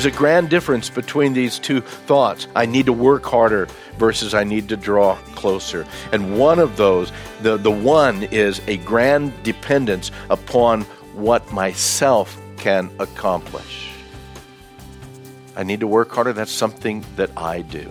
There's a grand difference between these two thoughts. I need to work harder versus I need to draw closer. And one of those, the, the one is a grand dependence upon what myself can accomplish. I need to work harder. That's something that I do.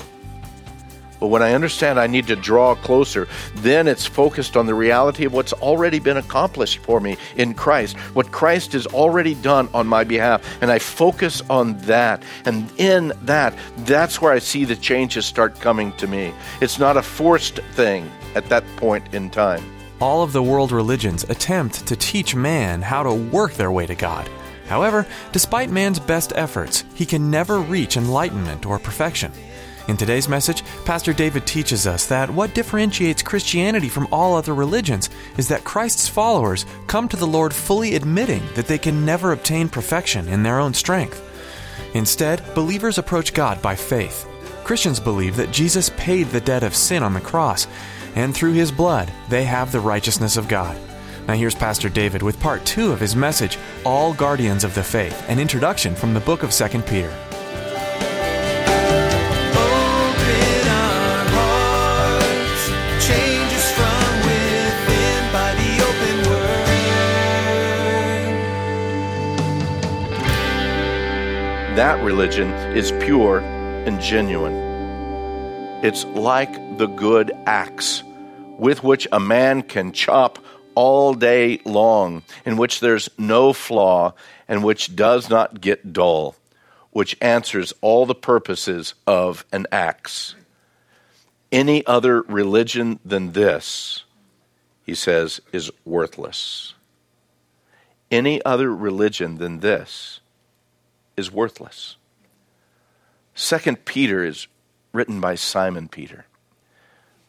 But when I understand I need to draw closer, then it's focused on the reality of what's already been accomplished for me in Christ, what Christ has already done on my behalf. And I focus on that. And in that, that's where I see the changes start coming to me. It's not a forced thing at that point in time. All of the world religions attempt to teach man how to work their way to God. However, despite man's best efforts, he can never reach enlightenment or perfection. In today's message, Pastor David teaches us that what differentiates Christianity from all other religions is that Christ's followers come to the Lord fully admitting that they can never obtain perfection in their own strength. Instead, believers approach God by faith. Christians believe that Jesus paid the debt of sin on the cross, and through his blood, they have the righteousness of God. Now, here's Pastor David with part two of his message, All Guardians of the Faith, an introduction from the book of 2 Peter. That religion is pure and genuine. It's like the good axe with which a man can chop all day long, in which there's no flaw and which does not get dull, which answers all the purposes of an axe. Any other religion than this, he says, is worthless. Any other religion than this is worthless. Second Peter is written by Simon Peter.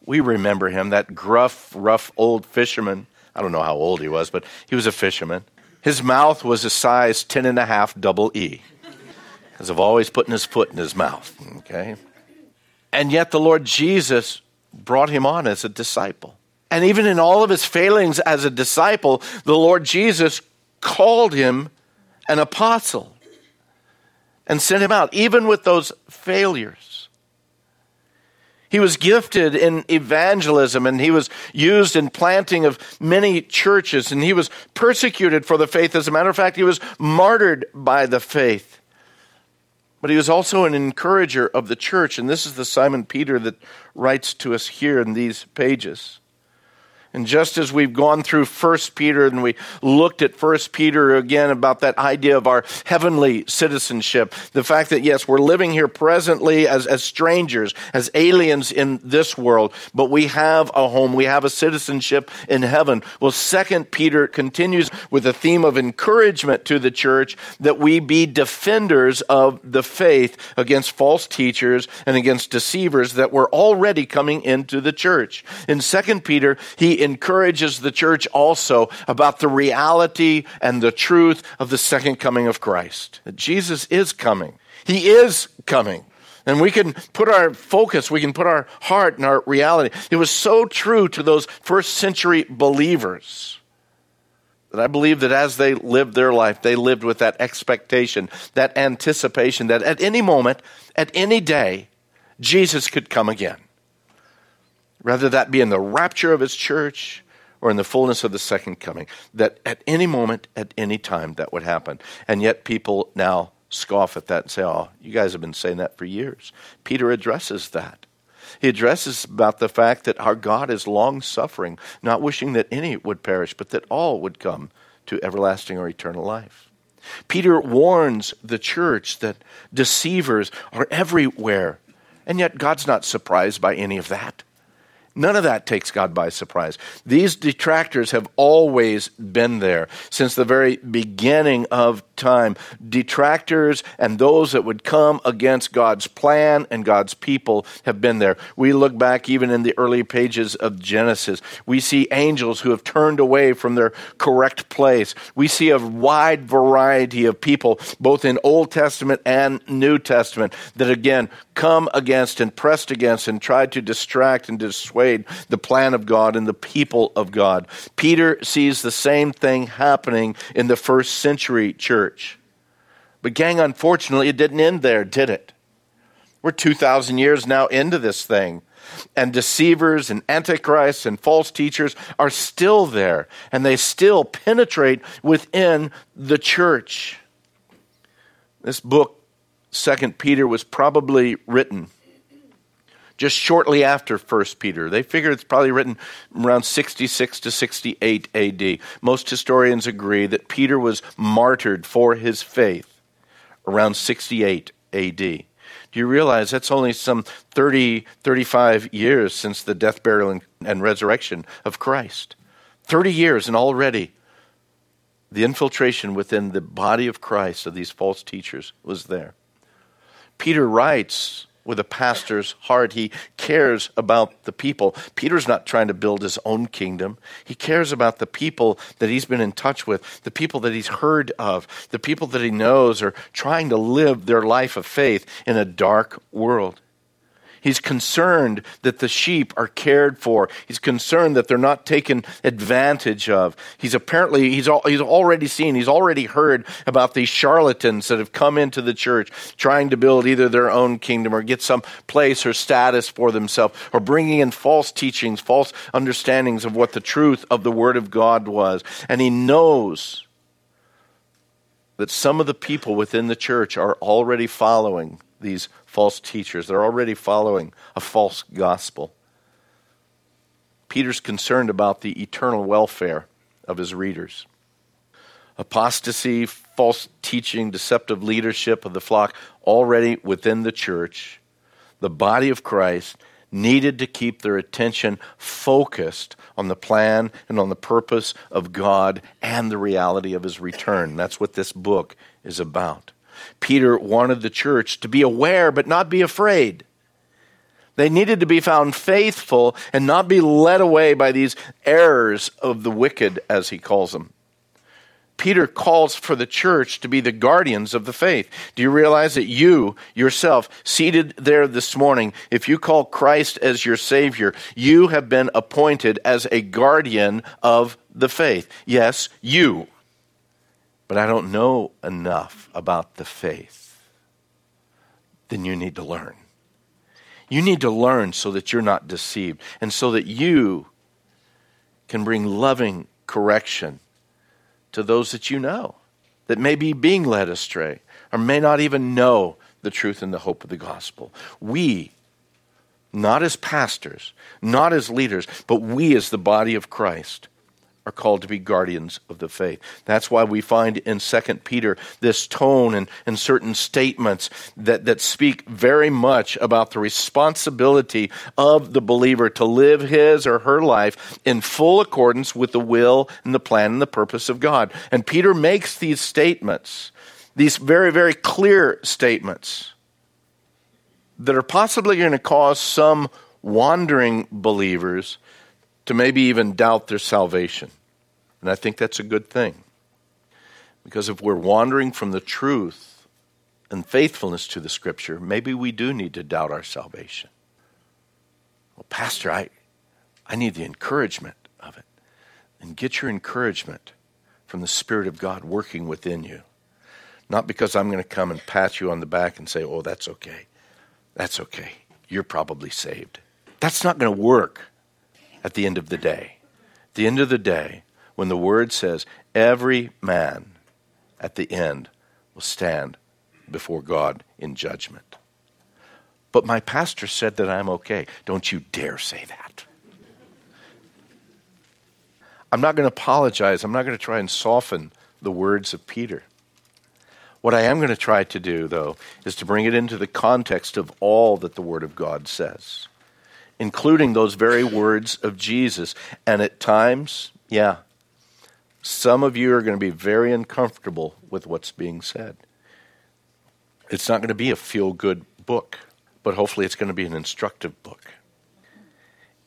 We remember him, that gruff, rough old fisherman. I don't know how old he was, but he was a fisherman. His mouth was a size 10 and a half double E, because of always putting his foot in his mouth. Okay? And yet the Lord Jesus brought him on as a disciple. And even in all of his failings as a disciple, the Lord Jesus called him an apostle and sent him out, even with those failures. He was gifted in evangelism and he was used in planting of many churches and he was persecuted for the faith. As a matter of fact, he was martyred by the faith. But he was also an encourager of the church, and this is the Simon Peter that writes to us here in these pages. And just as we've gone through 1 Peter and we looked at 1 Peter again about that idea of our heavenly citizenship, the fact that, yes, we're living here presently as, as strangers, as aliens in this world, but we have a home, we have a citizenship in heaven. Well, 2 Peter continues with a theme of encouragement to the church that we be defenders of the faith against false teachers and against deceivers that were already coming into the church. In 2 Peter, he encourages the church also about the reality and the truth of the second coming of Christ. That Jesus is coming. He is coming. And we can put our focus, we can put our heart and our reality. It was so true to those first century believers that I believe that as they lived their life, they lived with that expectation, that anticipation that at any moment, at any day, Jesus could come again. Whether that be in the rapture of his church or in the fullness of the second coming, that at any moment, at any time, that would happen. And yet people now scoff at that and say, oh, you guys have been saying that for years. Peter addresses that. He addresses about the fact that our God is long suffering, not wishing that any would perish, but that all would come to everlasting or eternal life. Peter warns the church that deceivers are everywhere, and yet God's not surprised by any of that. None of that takes God by surprise. These detractors have always been there since the very beginning of time. Detractors and those that would come against God's plan and God's people have been there. We look back even in the early pages of Genesis. We see angels who have turned away from their correct place. We see a wide variety of people, both in Old Testament and New Testament, that again come against and pressed against and tried to distract and dissuade the plan of God and the people of God. Peter sees the same thing happening in the first century church. But, gang, unfortunately, it didn't end there, did it? We're 2,000 years now into this thing. And deceivers and antichrists and false teachers are still there, and they still penetrate within the church. This book Second Peter was probably written just shortly after First Peter. They figure it's probably written around 66 to 68 AD. Most historians agree that Peter was martyred for his faith around 68 AD. Do you realize that's only some 30, 35 years since the death, burial, and, and resurrection of Christ? 30 years, and already the infiltration within the body of Christ of these false teachers was there. Peter writes with a pastor's heart. He cares about the people. Peter's not trying to build his own kingdom. He cares about the people that he's been in touch with, the people that he's heard of, the people that he knows are trying to live their life of faith in a dark world. He's concerned that the sheep are cared for. He's concerned that they're not taken advantage of. He's apparently, he's, he's already seen, he's already heard about these charlatans that have come into the church trying to build either their own kingdom or get some place or status for themselves or bringing in false teachings, false understandings of what the truth of the Word of God was. And he knows that some of the people within the church are already following these false teachers. They're already following a false gospel. Peter's concerned about the eternal welfare of his readers. Apostasy, false teaching, deceptive leadership of the flock already within the church, the body of Christ needed to keep their attention focused on the plan and on the purpose of God and the reality of his return. That's what this book is about. Peter wanted the church to be aware but not be afraid. They needed to be found faithful and not be led away by these errors of the wicked, as he calls them. Peter calls for the church to be the guardians of the faith. Do you realize that you, yourself, seated there this morning, if you call Christ as your Savior, you have been appointed as a guardian of the faith? Yes, you but I don't know enough about the faith, then you need to learn. You need to learn so that you're not deceived and so that you can bring loving correction to those that you know that may be being led astray or may not even know the truth and the hope of the gospel. We, not as pastors, not as leaders, but we as the body of Christ, are called to be guardians of the faith. That's why we find in 2 Peter this tone and, and certain statements that, that speak very much about the responsibility of the believer to live his or her life in full accordance with the will and the plan and the purpose of God. And Peter makes these statements, these very, very clear statements that are possibly going to cause some wandering believers to maybe even doubt their salvation. And I think that's a good thing. Because if we're wandering from the truth and faithfulness to the scripture, maybe we do need to doubt our salvation. Well, Pastor, I, I need the encouragement of it. And get your encouragement from the Spirit of God working within you. Not because I'm going to come and pat you on the back and say, oh, that's okay. That's okay. You're probably saved. That's not going to work at the end of the day. At the end of the day, when the word says, every man at the end will stand before God in judgment. But my pastor said that I'm okay. Don't you dare say that. I'm not going to apologize. I'm not going to try and soften the words of Peter. What I am going to try to do, though, is to bring it into the context of all that the Word of God says including those very words of Jesus. And at times, yeah, some of you are going to be very uncomfortable with what's being said. It's not going to be a feel good book, but hopefully it's going to be an instructive book.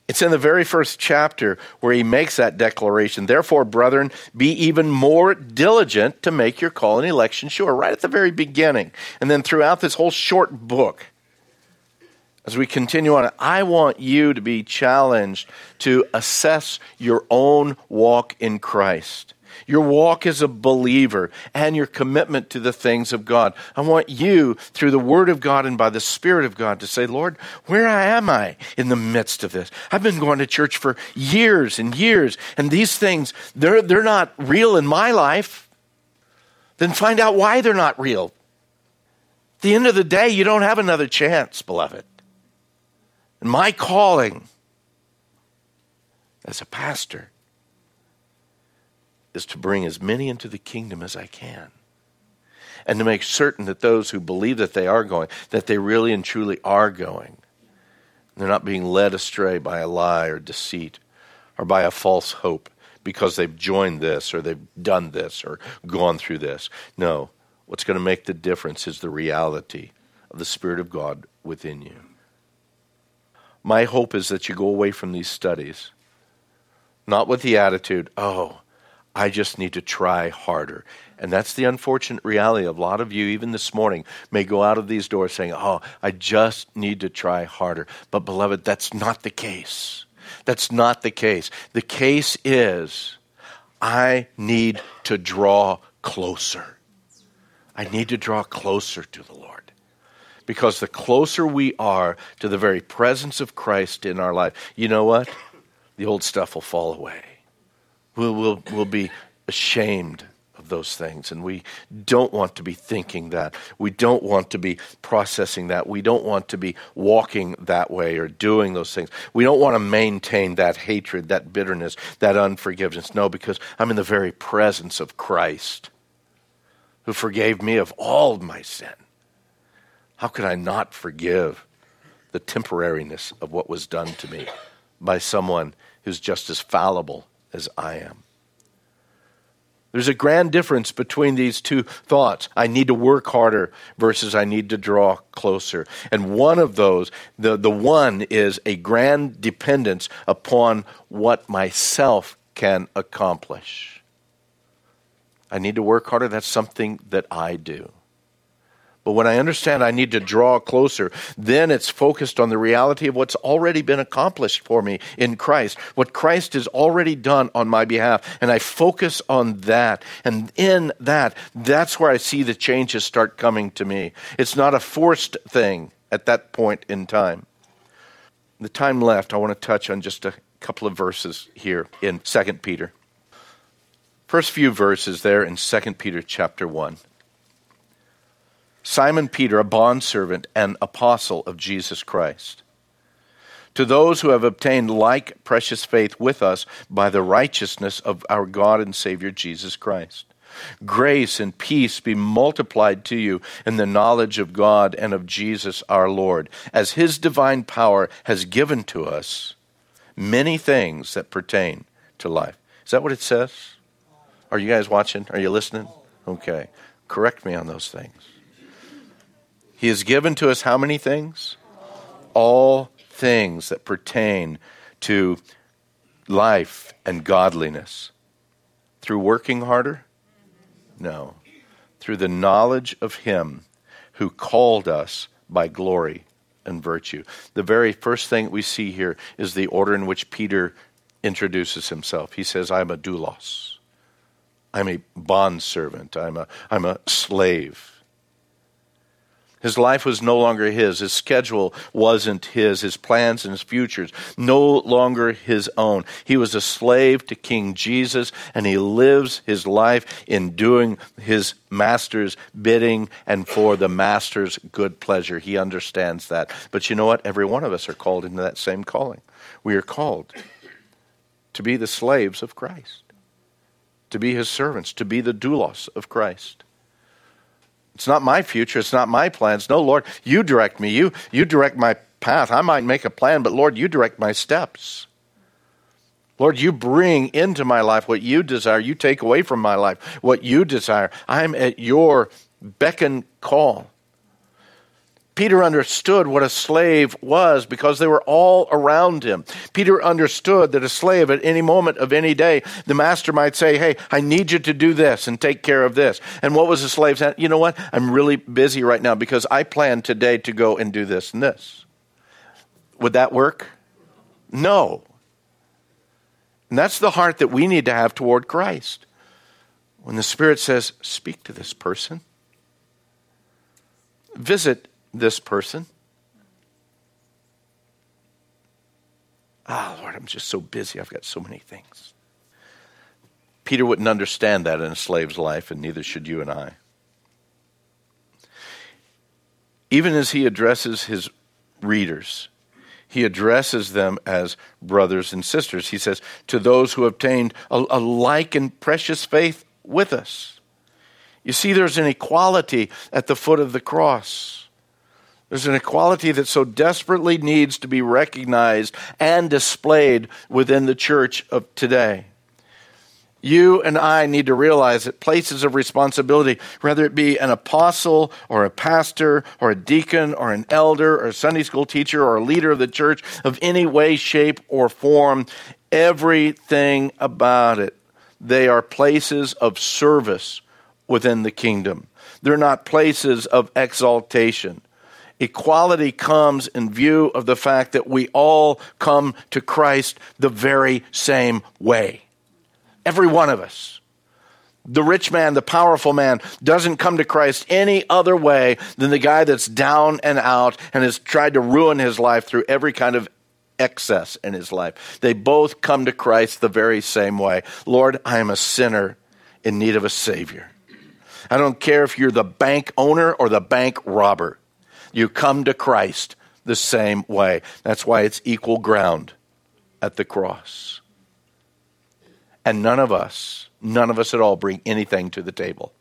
It's in the very first chapter where he makes that declaration. Therefore, brethren, be even more diligent to make your call and election sure, right at the very beginning. And then throughout this whole short book, as we continue on, I want you to be challenged to assess your own walk in Christ your walk as a believer, and your commitment to the things of God. I want you, through the Word of God and by the Spirit of God, to say, Lord, where am I in the midst of this? I've been going to church for years and years, and these things, they're, they're not real in my life. Then find out why they're not real. At the end of the day, you don't have another chance, beloved. And my calling as a pastor is to bring as many into the kingdom as I can. And to make certain that those who believe that they are going, that they really and truly are going. They're not being led astray by a lie or deceit or by a false hope because they've joined this or they've done this or gone through this. No, what's going to make the difference is the reality of the Spirit of God within you. My hope is that you go away from these studies not with the attitude, oh, I just need to try harder. And that's the unfortunate reality. A lot of you, even this morning, may go out of these doors saying, Oh, I just need to try harder. But, beloved, that's not the case. That's not the case. The case is, I need to draw closer. I need to draw closer to the Lord. Because the closer we are to the very presence of Christ in our life, you know what? The old stuff will fall away We'll, we'll, we'll be ashamed of those things. And we don't want to be thinking that. We don't want to be processing that. We don't want to be walking that way or doing those things. We don't want to maintain that hatred, that bitterness, that unforgiveness. No, because I'm in the very presence of Christ who forgave me of all my sin. How could I not forgive the temporariness of what was done to me by someone who's just as fallible as I am. There's a grand difference between these two thoughts. I need to work harder versus I need to draw closer. And one of those, the, the one is a grand dependence upon what myself can accomplish. I need to work harder. That's something that I do. But when I understand I need to draw closer, then it's focused on the reality of what's already been accomplished for me in Christ, what Christ has already done on my behalf. And I focus on that. And in that, that's where I see the changes start coming to me. It's not a forced thing at that point in time. The time left, I want to touch on just a couple of verses here in 2 Peter. First few verses there in 2 Peter chapter 1. Simon Peter, a bondservant and apostle of Jesus Christ. To those who have obtained like precious faith with us by the righteousness of our God and Savior Jesus Christ. Grace and peace be multiplied to you in the knowledge of God and of Jesus our Lord, as his divine power has given to us many things that pertain to life. Is that what it says? Are you guys watching? Are you listening? Okay. Correct me on those things. He has given to us how many things? All things that pertain to life and godliness. Through working harder? No. Through the knowledge of Him who called us by glory and virtue. The very first thing we see here is the order in which Peter introduces himself. He says, I'm a doulos. I'm a bondservant. I'm a, I'm a slave. His life was no longer his. His schedule wasn't his. His plans and his futures no longer his own. He was a slave to King Jesus, and he lives his life in doing his master's bidding and for the master's good pleasure. He understands that. But you know what? Every one of us are called into that same calling. We are called to be the slaves of Christ, to be his servants, to be the doulos of Christ. It's not my future. It's not my plans. No, Lord, you direct me. You, you direct my path. I might make a plan, but Lord, you direct my steps. Lord, you bring into my life what you desire. You take away from my life what you desire. I'm at your beck and call. Peter understood what a slave was because they were all around him. Peter understood that a slave at any moment of any day, the master might say, Hey, I need you to do this and take care of this. And what was the slave saying? You know what? I'm really busy right now because I plan today to go and do this and this. Would that work? No. And that's the heart that we need to have toward Christ. When the Spirit says, Speak to this person, visit this person. Ah, oh, Lord, I'm just so busy. I've got so many things. Peter wouldn't understand that in a slave's life, and neither should you and I. Even as he addresses his readers, he addresses them as brothers and sisters. He says, To those who obtained a, a like and precious faith with us. You see, there's an equality at the foot of the cross. There's an equality that so desperately needs to be recognized and displayed within the church of today. You and I need to realize that places of responsibility, whether it be an apostle or a pastor or a deacon or an elder or a Sunday school teacher or a leader of the church of any way, shape, or form, everything about it, they are places of service within the kingdom. They're not places of exaltation. Equality comes in view of the fact that we all come to Christ the very same way. Every one of us. The rich man, the powerful man, doesn't come to Christ any other way than the guy that's down and out and has tried to ruin his life through every kind of excess in his life. They both come to Christ the very same way. Lord, I am a sinner in need of a Savior. I don't care if you're the bank owner or the bank robber. You come to Christ the same way. That's why it's equal ground at the cross. And none of us, none of us at all, bring anything to the table.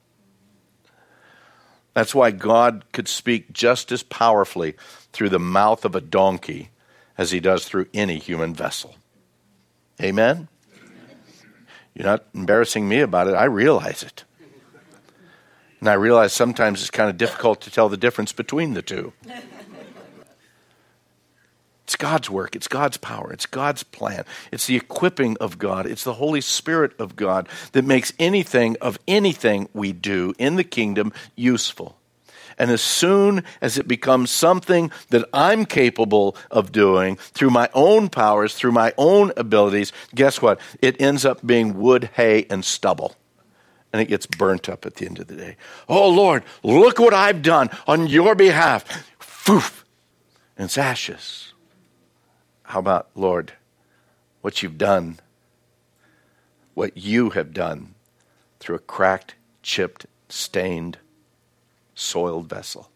That's why God could speak just as powerfully through the mouth of a donkey as he does through any human vessel. Amen? You're not embarrassing me about it. I realize it. And I realize sometimes it's kind of difficult to tell the difference between the two. It's God's work, it's God's power, it's God's plan, it's the equipping of God, it's the Holy Spirit of God that makes anything of anything we do in the kingdom useful. And as soon as it becomes something that I'm capable of doing through my own powers, through my own abilities, guess what? It ends up being wood, hay, and stubble and it gets burnt up at the end of the day. Oh Lord, look what I've done on your behalf. Foof. And it's ashes. How about, Lord, what you've done, what you have done through a cracked, chipped, stained, soiled vessel?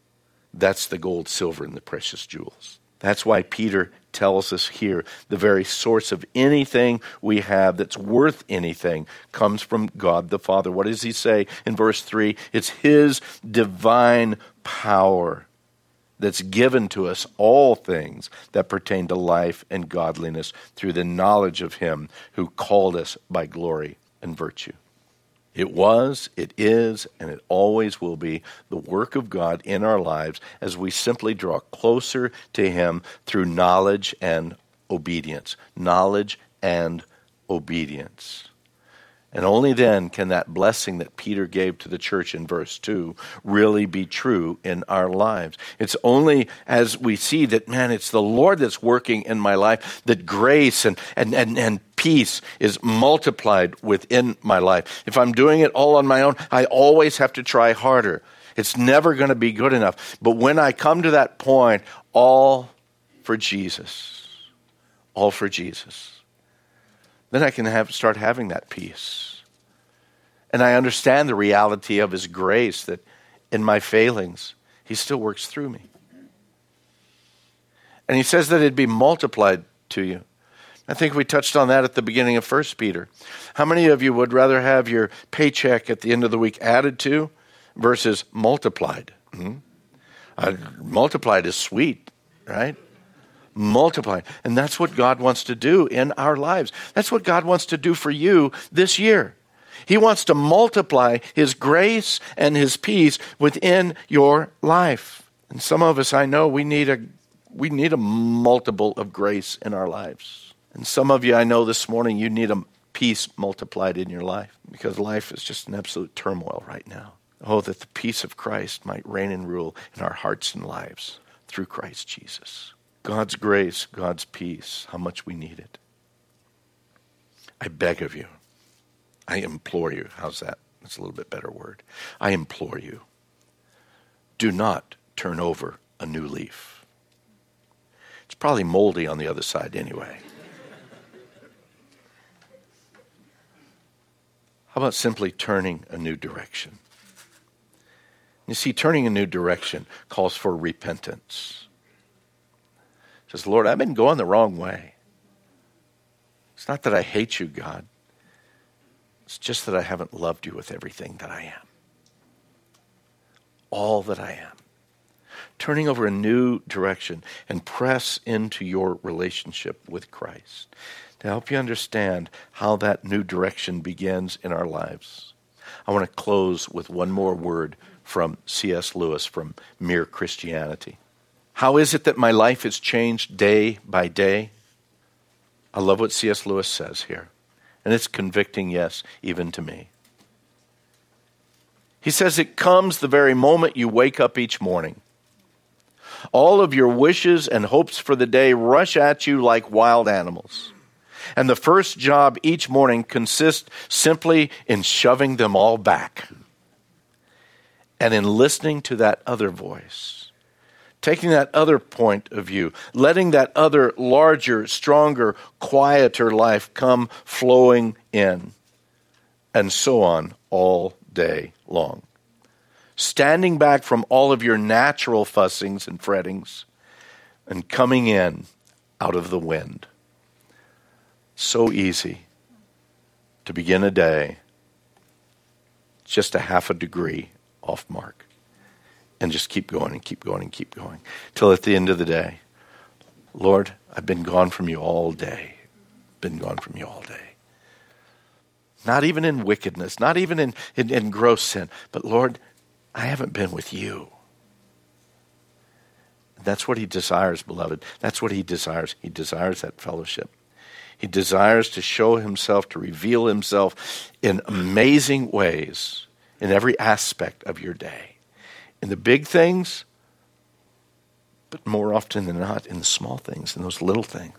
That's the gold, silver, and the precious jewels. That's why Peter tells us here the very source of anything we have that's worth anything comes from God the Father. What does he say in verse 3? It's his divine power that's given to us all things that pertain to life and godliness through the knowledge of him who called us by glory and virtue. It was, it is, and it always will be the work of God in our lives as we simply draw closer to Him through knowledge and obedience. Knowledge and obedience. And only then can that blessing that Peter gave to the church in verse 2 really be true in our lives. It's only as we see that, man, it's the Lord that's working in my life, that grace and, and, and, and peace is multiplied within my life. If I'm doing it all on my own, I always have to try harder. It's never going to be good enough. But when I come to that point, all for Jesus, all for Jesus then I can have, start having that peace. And I understand the reality of His grace that in my failings, He still works through me. And He says that it'd be multiplied to you. I think we touched on that at the beginning of First Peter. How many of you would rather have your paycheck at the end of the week added to versus multiplied? Hmm? Uh, multiplied is sweet, right? Multiply. And that's what God wants to do in our lives. That's what God wants to do for you this year. He wants to multiply His grace and His peace within your life. And some of us, I know, we need a we need a multiple of grace in our lives. And some of you, I know this morning, you need a peace multiplied in your life because life is just an absolute turmoil right now. Oh, that the peace of Christ might reign and rule in our hearts and lives through Christ Jesus. God's grace, God's peace, how much we need it. I beg of you, I implore you. How's that? That's a little bit better word. I implore you. Do not turn over a new leaf. It's probably moldy on the other side anyway. How about simply turning a new direction? You see, turning a new direction calls for repentance. Says, Lord, I've been going the wrong way. It's not that I hate you, God. It's just that I haven't loved you with everything that I am. All that I am. Turning over a new direction and press into your relationship with Christ to help you understand how that new direction begins in our lives. I want to close with one more word from C.S. Lewis from Mere Christianity. How is it that my life is changed day by day? I love what C.S. Lewis says here. And it's convicting, yes, even to me. He says it comes the very moment you wake up each morning. All of your wishes and hopes for the day rush at you like wild animals. And the first job each morning consists simply in shoving them all back and in listening to that other voice taking that other point of view, letting that other larger, stronger, quieter life come flowing in, and so on all day long. Standing back from all of your natural fussings and frettings and coming in out of the wind. So easy to begin a day just a half a degree off mark and just keep going and keep going and keep going till at the end of the day, Lord, I've been gone from you all day. Been gone from you all day. Not even in wickedness, not even in, in, in gross sin, but Lord, I haven't been with you. That's what he desires, beloved. That's what he desires. He desires that fellowship. He desires to show himself, to reveal himself in amazing ways in every aspect of your day in the big things, but more often than not in the small things, in those little things.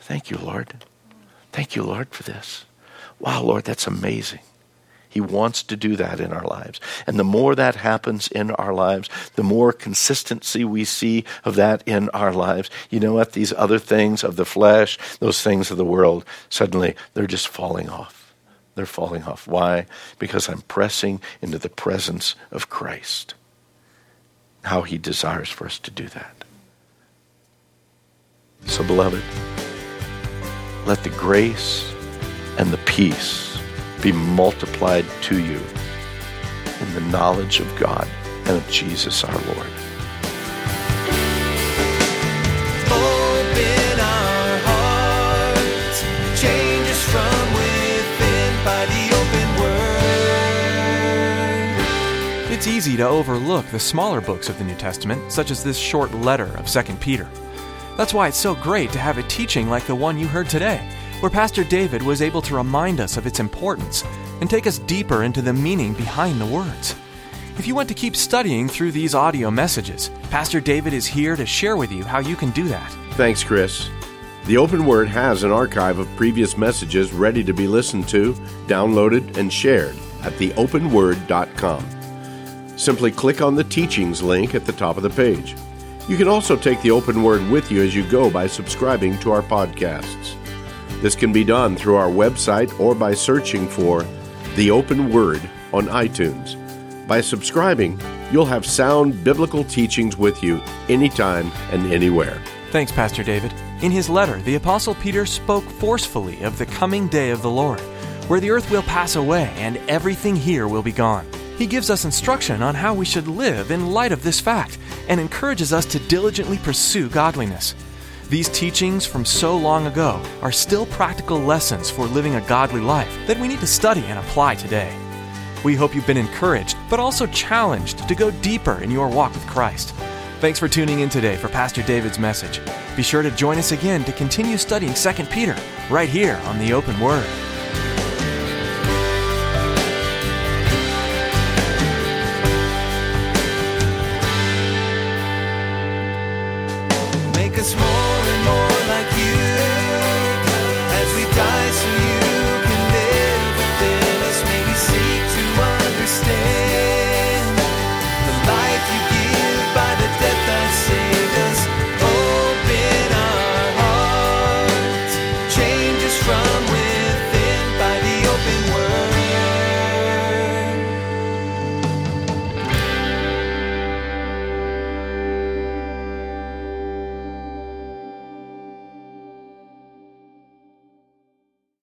Thank you, Lord. Thank you, Lord, for this. Wow, Lord, that's amazing. He wants to do that in our lives. And the more that happens in our lives, the more consistency we see of that in our lives. You know what? These other things of the flesh, those things of the world, suddenly they're just falling off. They're falling off. Why? Because I'm pressing into the presence of Christ. How he desires for us to do that. So, beloved, let the grace and the peace be multiplied to you in the knowledge of God and of Jesus our Lord. It's easy to overlook the smaller books of the New Testament, such as this short letter of 2 Peter. That's why it's so great to have a teaching like the one you heard today, where Pastor David was able to remind us of its importance and take us deeper into the meaning behind the words. If you want to keep studying through these audio messages, Pastor David is here to share with you how you can do that. Thanks, Chris. The Open Word has an archive of previous messages ready to be listened to, downloaded, and shared at theopenword.com simply click on the Teachings link at the top of the page. You can also take the open word with you as you go by subscribing to our podcasts. This can be done through our website or by searching for The Open Word on iTunes. By subscribing, you'll have sound biblical teachings with you anytime and anywhere. Thanks, Pastor David. In his letter, the Apostle Peter spoke forcefully of the coming day of the Lord, where the earth will pass away and everything here will be gone. He gives us instruction on how we should live in light of this fact and encourages us to diligently pursue godliness. These teachings from so long ago are still practical lessons for living a godly life that we need to study and apply today. We hope you've been encouraged, but also challenged to go deeper in your walk with Christ. Thanks for tuning in today for Pastor David's message. Be sure to join us again to continue studying 2 Peter right here on the Open Word.